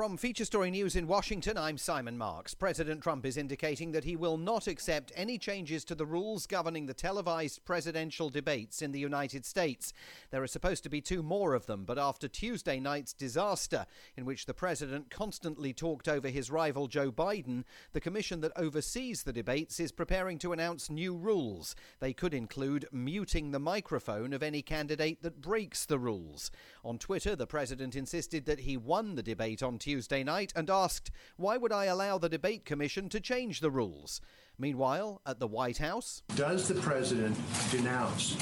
From Feature Story News in Washington, I'm Simon Marks. President Trump is indicating that he will not accept any changes to the rules governing the televised presidential debates in the United States. There are supposed to be two more of them, but after Tuesday night's disaster, in which the president constantly talked over his rival Joe Biden, the commission that oversees the debates is preparing to announce new rules. They could include muting the microphone of any candidate that breaks the rules. On Twitter, the president insisted that he won the debate on Tuesday Tuesday night and asked, Why would I allow the debate commission to change the rules? Meanwhile, at the White House, does the president denounce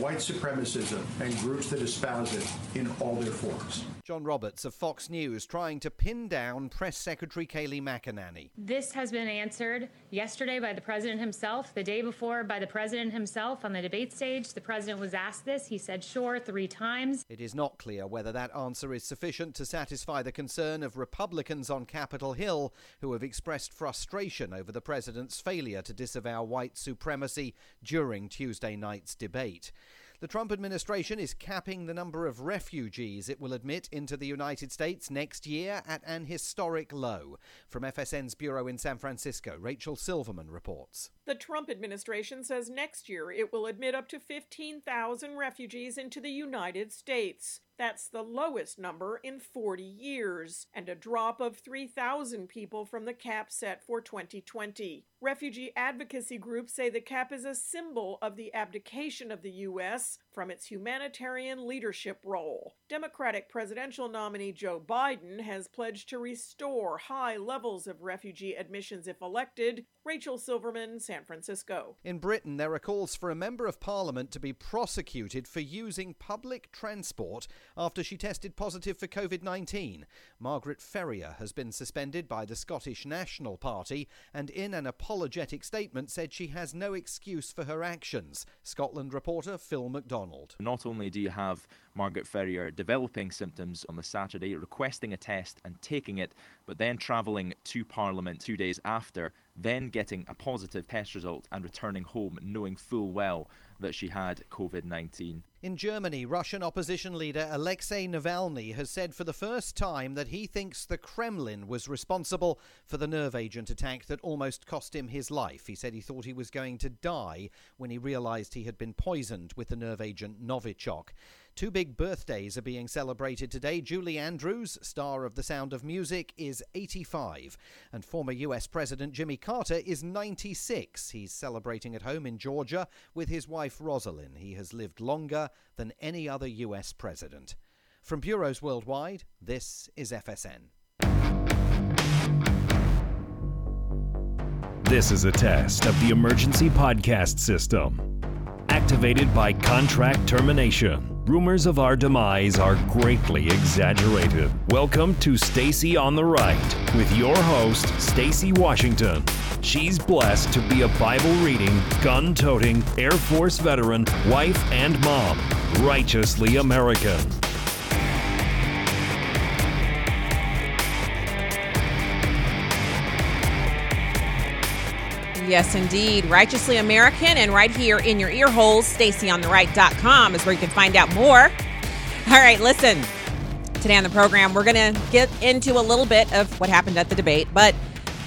white supremacism and groups that espouse it in all their forms? John Roberts of Fox News trying to pin down Press Secretary Kayleigh McEnany. This has been answered yesterday by the president himself, the day before by the president himself on the debate stage. The president was asked this. He said sure three times. It is not clear whether that answer is sufficient to satisfy the concern of Republicans on Capitol Hill who have expressed frustration over the president's failure to disavow white supremacy during Tuesday night's debate. The Trump administration is capping the number of refugees it will admit into the United States next year at an historic low. From FSN's bureau in San Francisco, Rachel Silverman reports. The Trump administration says next year it will admit up to 15,000 refugees into the United States. That's the lowest number in 40 years, and a drop of 3,000 people from the cap set for 2020. Refugee advocacy groups say the cap is a symbol of the abdication of the U.S. from its humanitarian leadership role. Democratic presidential nominee Joe Biden has pledged to restore high levels of refugee admissions if elected. Rachel Silverman, San Francisco. In Britain, there are calls for a Member of Parliament to be prosecuted for using public transport after she tested positive for COVID 19. Margaret Ferrier has been suspended by the Scottish National Party and, in an apologetic statement, said she has no excuse for her actions. Scotland reporter Phil McDonald. Not only do you have Margaret Ferrier developing symptoms on the Saturday, requesting a test and taking it, but then travelling to Parliament two days after, then getting a positive test result and returning home knowing full well that she had COVID 19. In Germany, Russian opposition leader Alexei Navalny has said for the first time that he thinks the Kremlin was responsible for the nerve agent attack that almost cost him his life. He said he thought he was going to die when he realized he had been poisoned with the nerve agent Novichok. Two big birthdays are being celebrated today. Julie Andrews, star of The Sound of Music, is 85, and former US President Jimmy Carter is 96. He's celebrating at home in Georgia with his wife Rosalynn. He has lived longer than any other US president. From bureaus worldwide, this is FSN. This is a test of the emergency podcast system. Activated by contract termination. Rumors of our demise are greatly exaggerated. Welcome to Stacy on the Right with your host, Stacy Washington. She's blessed to be a Bible reading, gun toting, Air Force veteran, wife, and mom. Righteously American. Yes, indeed. Righteously American, and right here in your ear holes, StacyOnTheRight.com is where you can find out more. All right, listen. Today on the program, we're going to get into a little bit of what happened at the debate, but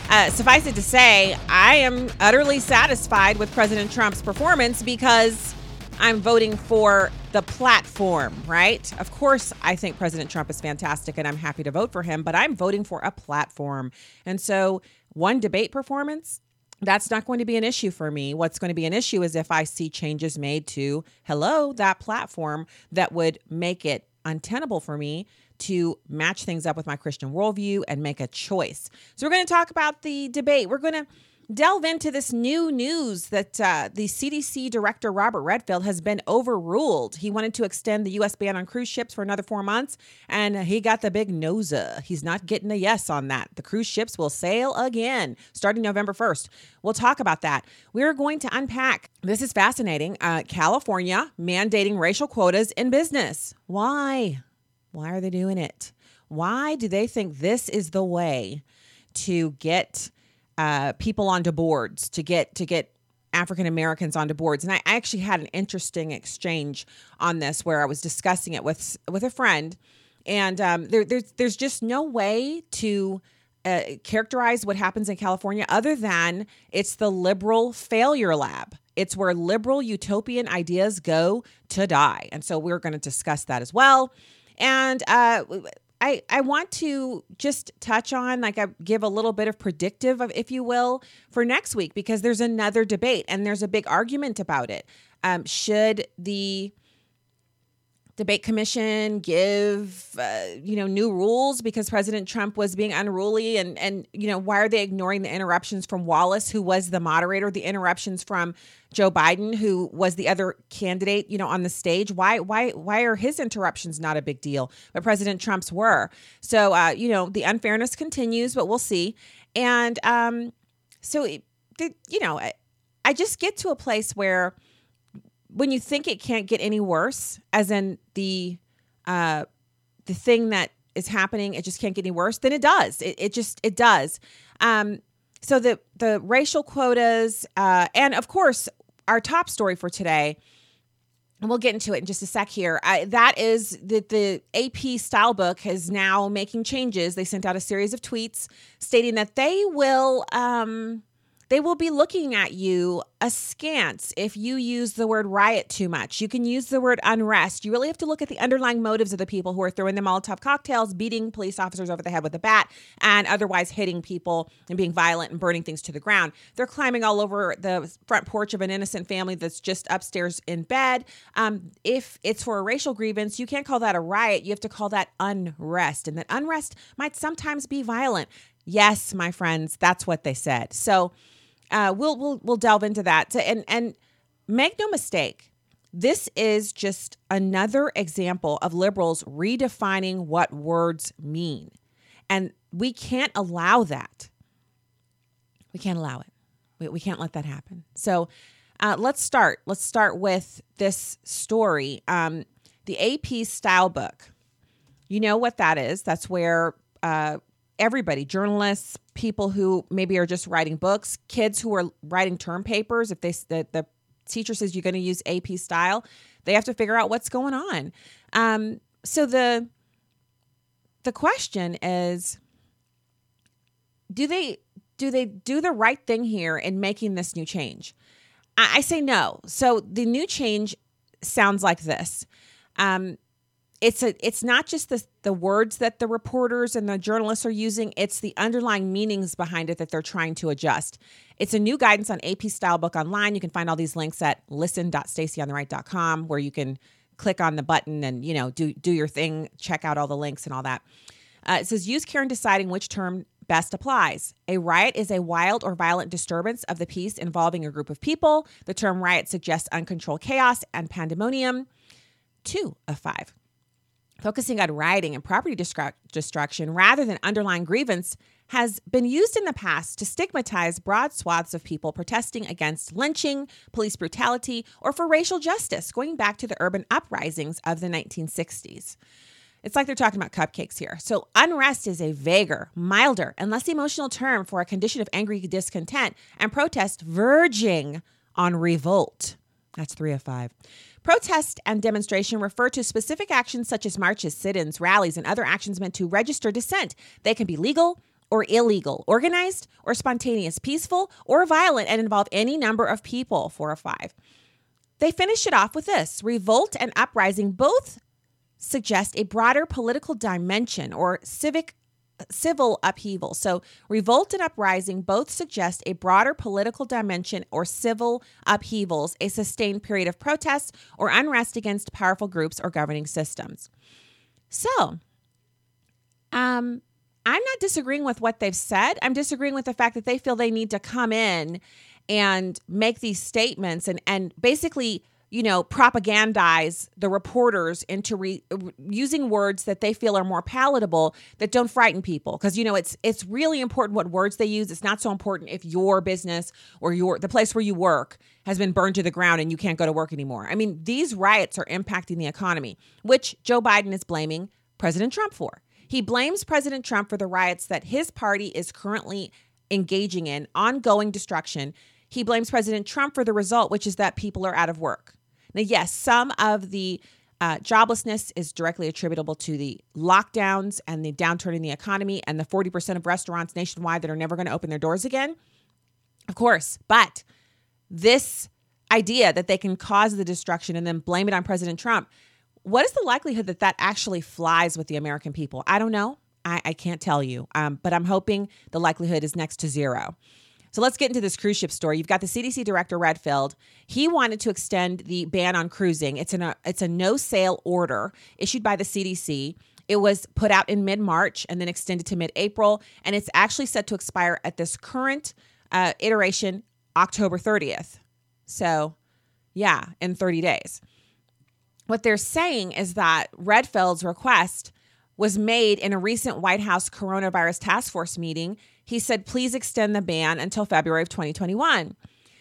uh, suffice it to say, I am utterly satisfied with President Trump's performance because I'm voting for the platform, right? Of course, I think President Trump is fantastic and I'm happy to vote for him, but I'm voting for a platform. And so, one debate performance that's not going to be an issue for me. What's going to be an issue is if I see changes made to, hello, that platform that would make it untenable for me to match things up with my Christian worldview and make a choice. So, we're going to talk about the debate. We're going to delve into this new news that uh, the CDC director Robert Redfield has been overruled. He wanted to extend the U.S. ban on cruise ships for another four months, and he got the big nosa. He's not getting a yes on that. The cruise ships will sail again starting November 1st. We'll talk about that. We're going to unpack. This is fascinating. Uh, California mandating racial quotas in business. Why? Why are they doing it? Why do they think this is the way to get uh, people onto boards to get to get African Americans onto boards. And I actually had an interesting exchange on this where I was discussing it with with a friend And um, there, there's there's just no way to uh, characterize what happens in California other than it's the liberal failure lab. It's where liberal utopian ideas go to die. And so we're going to discuss that as well. And uh, I, I want to just touch on, like, I give a little bit of predictive, of, if you will, for next week because there's another debate and there's a big argument about it. Um, should the debate commission give uh, you know new rules because president trump was being unruly and and you know why are they ignoring the interruptions from wallace who was the moderator the interruptions from joe biden who was the other candidate you know on the stage? Why why why are his interruptions not a big deal? But president trump's were. So uh, you know the unfairness continues but we'll see. And um so the, you know I, I just get to a place where when you think it can't get any worse, as in the uh, the thing that is happening, it just can't get any worse, then it does. It, it just it does. Um, so the the racial quotas, uh, and of course, our top story for today, and we'll get into it in just a sec here. I, that is that the AP style book is now making changes. They sent out a series of tweets stating that they will. Um, they will be looking at you askance if you use the word riot too much. You can use the word unrest. You really have to look at the underlying motives of the people who are throwing the Molotov cocktails, beating police officers over the head with a bat, and otherwise hitting people and being violent and burning things to the ground. They're climbing all over the front porch of an innocent family that's just upstairs in bed. Um, if it's for a racial grievance, you can't call that a riot. You have to call that unrest. And that unrest might sometimes be violent. Yes, my friends, that's what they said. So, uh, we'll we'll we'll delve into that. And and make no mistake, this is just another example of liberals redefining what words mean, and we can't allow that. We can't allow it. We, we can't let that happen. So. Uh, let's start. Let's start with this story. Um, the AP style book. You know what that is? That's where uh, everybody journalists people who maybe are just writing books kids who are writing term papers if they the, the teacher says you're going to use ap style they have to figure out what's going on. Um, so the the question is do they do they do the right thing here in making this new change? I, I say no. So the new change sounds like this. Um, it's a it's not just the the words that the reporters and the journalists are using it's the underlying meanings behind it that they're trying to adjust it's a new guidance on ap style book online you can find all these links at listen.stacyontheright.com where you can click on the button and you know do do your thing check out all the links and all that uh, it says use care in deciding which term best applies. A riot is a wild or violent disturbance of the peace involving a group of people. The term riot suggests uncontrolled chaos and pandemonium. Two of five. Focusing on rioting and property destruction rather than underlying grievance has been used in the past to stigmatize broad swaths of people protesting against lynching, police brutality, or for racial justice, going back to the urban uprisings of the 1960s. It's like they're talking about cupcakes here. So, unrest is a vaguer, milder, and less emotional term for a condition of angry discontent and protest verging on revolt. That's three of five. Protest and demonstration refer to specific actions such as marches, sit ins, rallies, and other actions meant to register dissent. They can be legal or illegal, organized or spontaneous, peaceful or violent, and involve any number of people, four or five. They finish it off with this revolt and uprising both suggest a broader political dimension or civic civil upheaval. So, revolt and uprising both suggest a broader political dimension or civil upheavals, a sustained period of protest or unrest against powerful groups or governing systems. So, um, I'm not disagreeing with what they've said. I'm disagreeing with the fact that they feel they need to come in and make these statements and and basically you know, propagandize the reporters into re- using words that they feel are more palatable that don't frighten people because you know it's it's really important what words they use. It's not so important if your business or your the place where you work has been burned to the ground and you can't go to work anymore. I mean, these riots are impacting the economy, which Joe Biden is blaming President Trump for. He blames President Trump for the riots that his party is currently engaging in, ongoing destruction. He blames President Trump for the result, which is that people are out of work. Now, yes, some of the Uh, joblessness is directly attributable to the lockdowns and the downturn in the economy and the 40% of restaurants nationwide that are never going to open their doors again. Of course, but this idea that they can cause the destruction and then blame it on President Trump, what is the likelihood that that actually flies with the American people? I don't know. I, I can't tell you, um, but I'm hoping the likelihood is next to zero. So let's get into this cruise ship story. You've got the CDC director Redfield. He wanted to extend the ban on cruising. It's an it's a no sail order issued by the CDC. It was put out in mid March and then extended to mid April, and it's actually set to expire at this current uh, iteration October 30th. So, yeah, in 30 days. What they're saying is that Redfield's request was made in a recent White House coronavirus task force meeting he said, please extend the ban until February of 2021.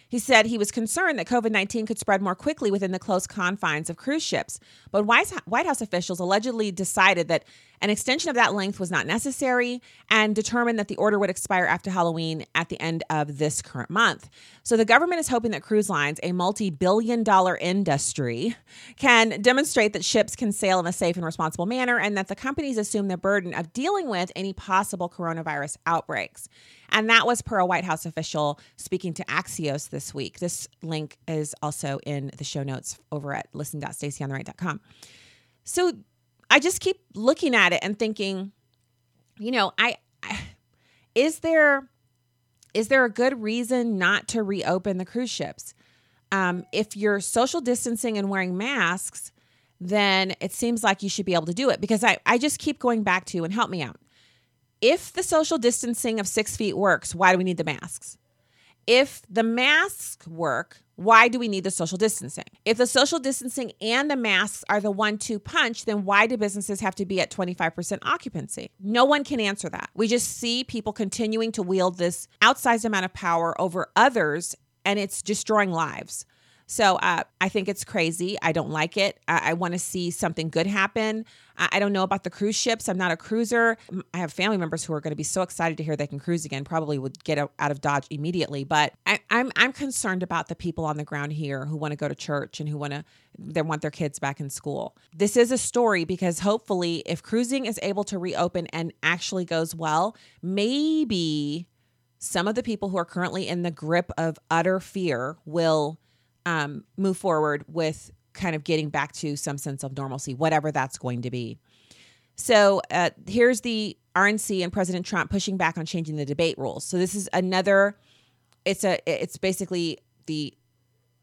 He said he was concerned that COVID 19 could spread more quickly within the close confines of cruise ships. But White House officials allegedly decided that an extension of that length was not necessary and determined that the order would expire after Halloween at the end of this current month. So the government is hoping that cruise lines, a multi billion dollar industry, can demonstrate that ships can sail in a safe and responsible manner and that the companies assume the burden of dealing with any possible coronavirus outbreaks. And that was per a White House official speaking to Axios this week. This link is also in the show notes over at listen.stacyontheright.com. So I just keep looking at it and thinking, you know, I, I is there is there a good reason not to reopen the cruise ships? Um, if you're social distancing and wearing masks, then it seems like you should be able to do it because I, I just keep going back to and help me out if the social distancing of six feet works, why do we need the masks? If the masks work, why do we need the social distancing? If the social distancing and the masks are the one two punch, then why do businesses have to be at 25% occupancy? No one can answer that. We just see people continuing to wield this outsized amount of power over others, and it's destroying lives. So uh, I think it's crazy. I don't like it. I, I want to see something good happen. I, I, don't know about the cruise ships. I'm not a cruiser. I have family members who are going to be so excited to hear they can cruise again. Probably would get out, of Dodge immediately. But I, I'm I'm concerned about the people on the ground here who want to go to church and who want to they want their kids back in school. This is a story because hopefully, if cruising is able to reopen and actually goes well, maybe some of the people who are currently in the grip of utter fear will um, move forward with kind of getting back to some sense of normalcy, whatever that's going to be. So uh, here's the RNC and President Trump pushing back on changing the debate rules. So this is another. It's a. It's basically the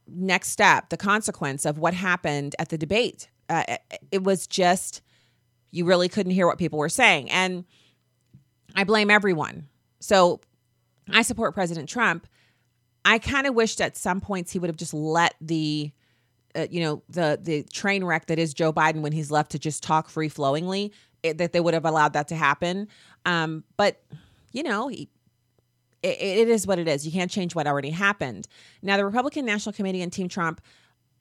next step, the consequence of what happened at the debate. Uh, it was just you really couldn't hear what people were saying, and I blame everyone. So I support President Trump, I kind of wished at some points he would have just let the uh, you know the the train wreck that is Joe Biden when he's left to just talk free flowingly that they would have allowed that to happen. Um, but you know he, it, it is what it is. You can't change what already happened. Now the Republican National Committee and Team Trump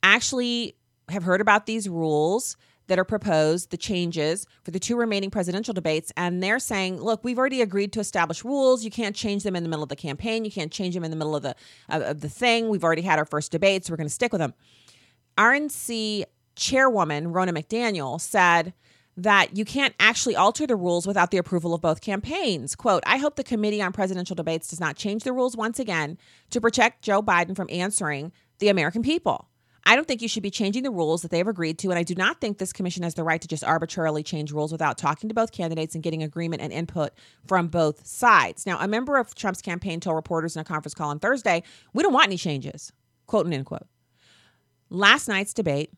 actually have heard about these rules that are proposed, the changes for the two remaining presidential debates. And they're saying, look, we've already agreed to establish rules. You can't change them in the middle of the campaign. You can't change them in the middle of the of, of the thing. We've already had our first debate, so we're going to stick with them. RNC chairwoman Ronna McDaniel said that you can't actually alter the rules without the approval of both campaigns. Quote, I hope the Committee on Presidential Debates does not change the rules once again to protect Joe Biden from answering the American people. I don't think you should be changing the rules that they have agreed to, and I do not think this commission has the right to just arbitrarily change rules without talking to both candidates and getting agreement and input from both sides. Now, a member of Trump's campaign told reporters in a conference call on Thursday, We don't want any changes, quote and end quote. Last night's debate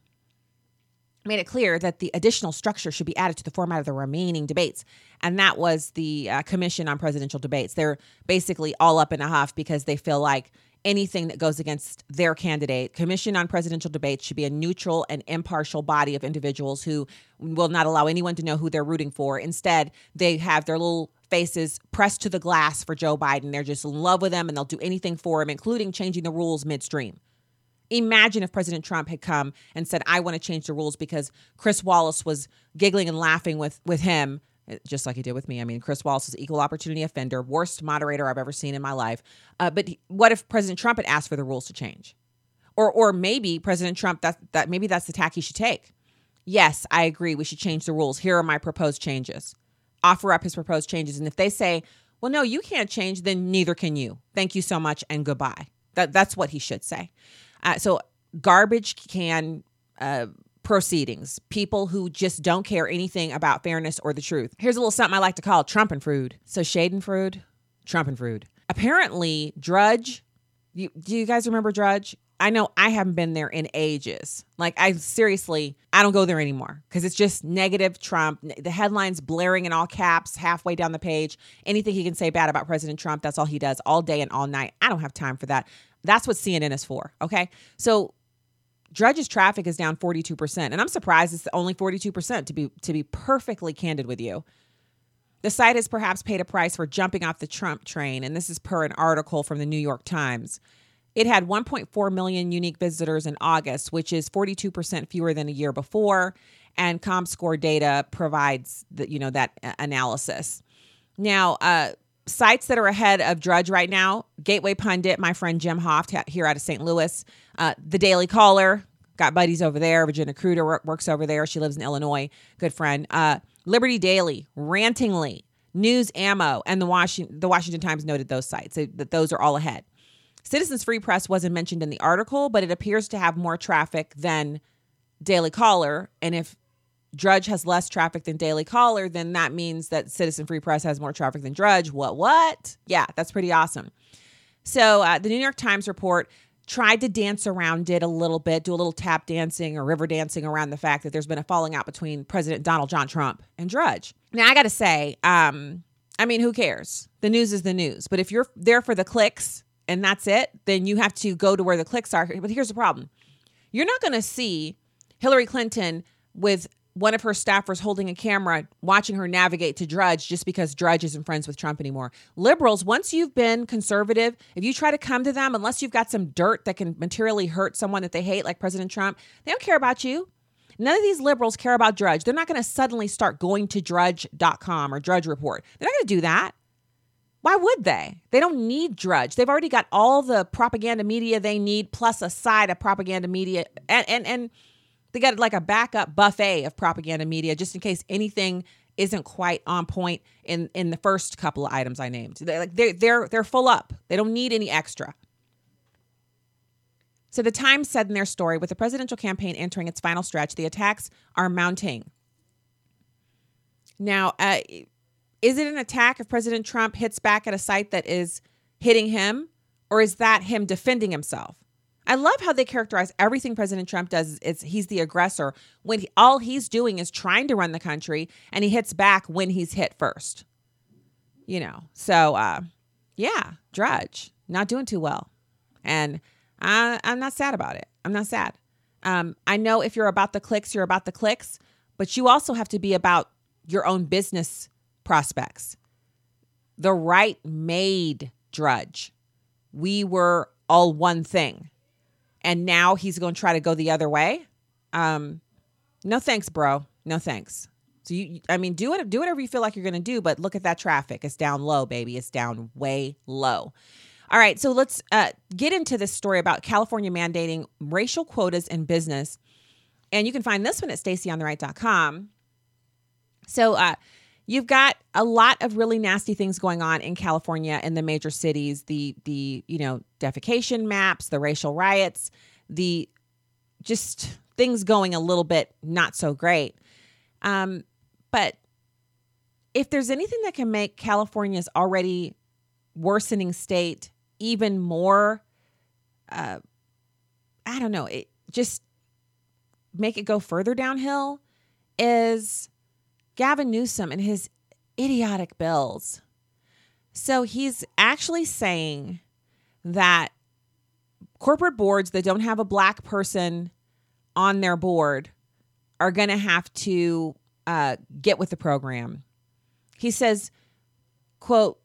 made it clear that the additional structure should be added to the format of the remaining debates. And that was the uh, Commission on Presidential Debates. They're basically all up in a huff because they feel like anything that goes against their candidate. Commission on Presidential Debates should be a neutral and impartial body of individuals who will not allow anyone to know who they're rooting for. Instead, they have their little faces pressed to the glass for Joe Biden. They're just in love with him and they'll do anything for him, including changing the rules midstream. Imagine if President Trump had come and said, I want to change the rules because Chris Wallace was giggling and laughing with, with him just like he did with me. I mean, Chris Wallace is equal opportunity offender, worst moderator I've ever seen in my life. Uh, but what if President Trump had asked for the rules to change, or or maybe President Trump that that maybe that's the tack he should take. yes, I agree. We should change the rules. Here are my proposed changes. Offer up his proposed changes. And if they say, well, no, you can't change, then neither can you. Thank you so much and goodbye. That, that's what he should say. Uh, so, garbage can uh, proceedings, people who just don't care anything about fairness or the truth. Here's a little something I like to call Trump and Trumpenfruit. So, Schadenfreude, Trumpenfruit. Apparently, Drudge, you, do you guys remember Drudge? I know I haven't been there in ages. Like I seriously, I don't go there anymore because it's just negative Trump. The headlines blaring in all caps halfway down the page. Anything he can say bad about President Trump, that's all he does all day and all night. I don't have time for that. That's what CNN is for. Okay. So Drudge's traffic is down 42%. And I'm surprised it's only 42% to be to be perfectly candid with you. The site has perhaps paid a price for jumping off the Trump train, and this is per an article from the New York Times. It had 1.4 million unique visitors in August, which is 42% fewer than a year before, and ComScore data provides the, you know that analysis. Now, uh, sites that are ahead of Drudge right now: Gateway Pundit, my friend Jim Hoft here out of St. Louis, uh, the Daily Caller, got buddies over there. Virginia Kruta works over there. She lives in Illinois. Good friend. Uh, Liberty Daily, Rantingly, News Ammo, and the Washington the Washington Times noted those sites that those are all ahead. Citizens Free Press wasn't mentioned in the article, but it appears to have more traffic than Daily Caller. And if Drudge has less traffic than Daily Caller, then that means that Citizen Free Press has more traffic than Drudge. What, what? Yeah, that's pretty awesome. So uh, the New York Times report tried to dance around it a little bit, do a little tap dancing or river dancing around the fact that there's been a falling out between President Donald John Trump and Drudge. Now, I got to say, um, I mean, who cares? The news is the news. But if you're there for the clicks, and that's it, then you have to go to where the clicks are. But here's the problem you're not going to see Hillary Clinton with one of her staffers holding a camera watching her navigate to Drudge just because Drudge isn't friends with Trump anymore. Liberals, once you've been conservative, if you try to come to them, unless you've got some dirt that can materially hurt someone that they hate, like President Trump, they don't care about you. None of these liberals care about Drudge. They're not going to suddenly start going to drudge.com or Drudge Report. They're not going to do that. Why would they? They don't need Drudge. They've already got all the propaganda media they need, plus a side of propaganda media, and and and they got like a backup buffet of propaganda media just in case anything isn't quite on point in in the first couple of items I named. They're like they're they're they're full up. They don't need any extra. So the Times said in their story, with the presidential campaign entering its final stretch, the attacks are mounting. Now, uh, is it an attack if President Trump hits back at a site that is hitting him, or is that him defending himself? I love how they characterize everything President Trump does. It's he's the aggressor when he, all he's doing is trying to run the country, and he hits back when he's hit first. You know, so uh, yeah, Drudge not doing too well, and I, I'm not sad about it. I'm not sad. Um, I know if you're about the clicks, you're about the clicks, but you also have to be about your own business prospects. The right made Drudge. We were all one thing. And now he's going to try to go the other way. Um, no thanks, bro. No thanks. So you, I mean, do it, do whatever you feel like you're going to do, but look at that traffic. It's down low, baby. It's down way low. All right, so let's uh, get into this story about California mandating racial quotas in business, and you can find this one at StacyOnTheRight.com. So, uh, you've got a lot of really nasty things going on in California in the major cities the the you know defecation maps the racial riots the just things going a little bit not so great. Um, but if there's anything that can make California's already worsening state even more uh, I don't know it just make it go further downhill is Gavin Newsom and his idiotic bills. So he's actually saying that corporate boards that don't have a black person on their board are going to have to uh, get with the program. He says, quote,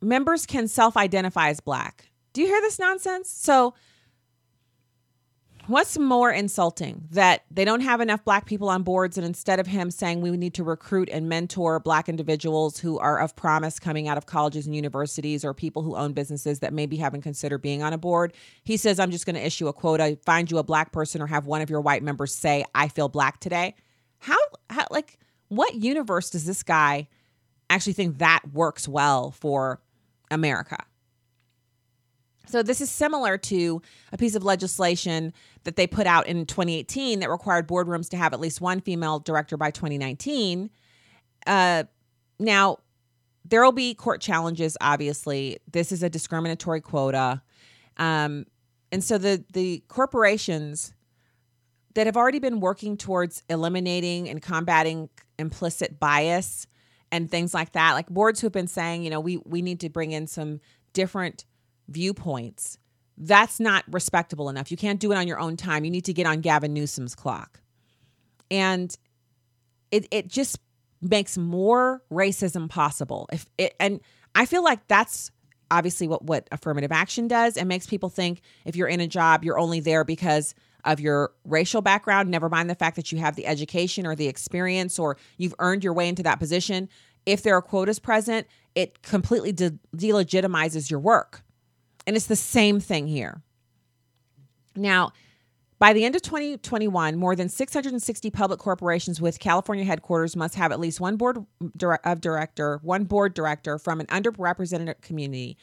members can self identify as black. Do you hear this nonsense? So what's more insulting that they don't have enough black people on boards and instead of him saying we need to recruit and mentor black individuals who are of promise coming out of colleges and universities or people who own businesses that maybe haven't considered being on a board he says i'm just going to issue a quota find you a black person or have one of your white members say i feel black today how, how like what universe does this guy actually think that works well for america so, this is similar to a piece of legislation that they put out in 2018 that required boardrooms to have at least one female director by 2019. Uh, now, there will be court challenges, obviously. This is a discriminatory quota. Um, and so the, the corporations that have already been working towards eliminating and combating implicit bias and things like that, like boards who have been saying, you know, we, we need to bring in some different viewpoints, that's not respectable enough. You can't do it on your own time. You need to get on Gavin Newsom's clock. And it it just makes more racism possible. If it and I feel like that's obviously what what affirmative action does and makes people think if you're in a job, you're only there because of your racial background, never mind the fact that you have the education or the experience or you've earned your way into that position. If there are quotas present, it completely de- delegitimizes your work. And it's the same thing here. Now, by the end of 2021, more than 660 public corporations with California headquarters must have at least one board of director, one board director from an underrepresented community.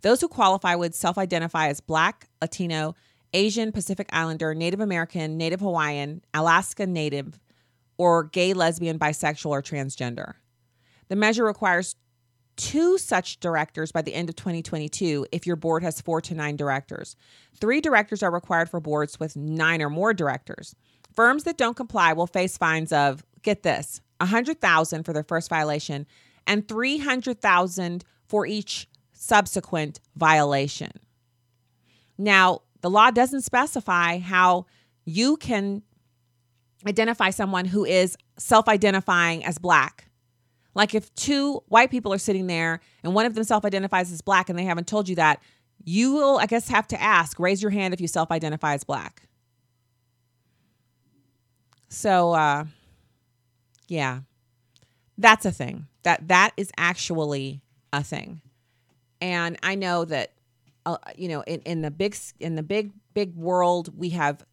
Those who qualify would self-identify as Black, Latino, Asian, Pacific Islander, Native American, Native Hawaiian, Alaska Native, or gay, lesbian, bisexual, or transgender. The measure requires two such directors by the end of 2022 if your board has four to nine directors. Three directors are required for boards with nine or more directors. Firms that don't comply will face fines of, get this, 100,000 for their first violation and 300,000 for each subsequent violation. Now, the law doesn't specify how you can identify someone who is self identifying as black like if two white people are sitting there and one of them self identifies as black and they haven't told you that, you will, I guess, have to ask, raise your hand if you self identify as black. So, uh, yeah, that's a thing. That that is actually a thing, and I know that, uh, you know, in, in the big in the big big world, we have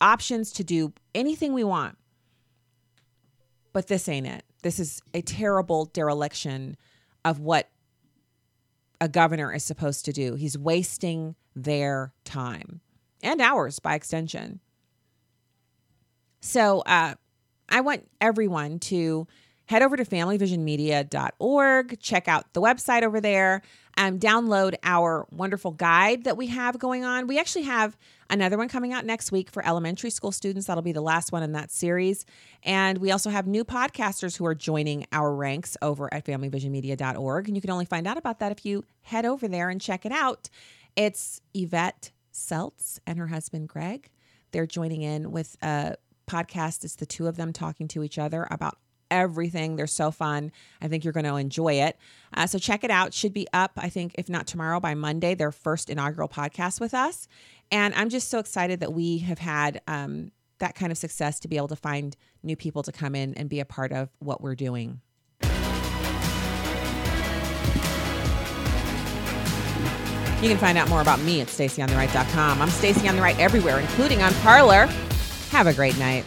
options to do anything we want, but this ain't it. This is a terrible dereliction of what a governor is supposed to do. He's wasting their time and ours by extension. So uh, I want everyone to head over to familyvisionmedia.org, check out the website over there, and download our wonderful guide that we have going on. We actually have another one coming out next week for elementary school students. That'll be the last one in that series. And we also have new podcasters who are joining our ranks over at familyvisionmedia.org. And you can only find out about that if you head over there and check it out. It's Yvette Seltz and her husband, Greg. They're joining in with a podcast. It's the two of them talking to each other about everything. They're so fun. I think you're going to enjoy it. Uh, so check it out. Should be up, I think, if not tomorrow, by Monday, their first inaugural podcast with us. And I'm just so excited that we have had um, that kind of success to be able to find new people to come in and be a part of what we're doing. You can find out more about me at stacyontheright.com. I'm Stacy on the Right everywhere, including on Parler. Have a great night.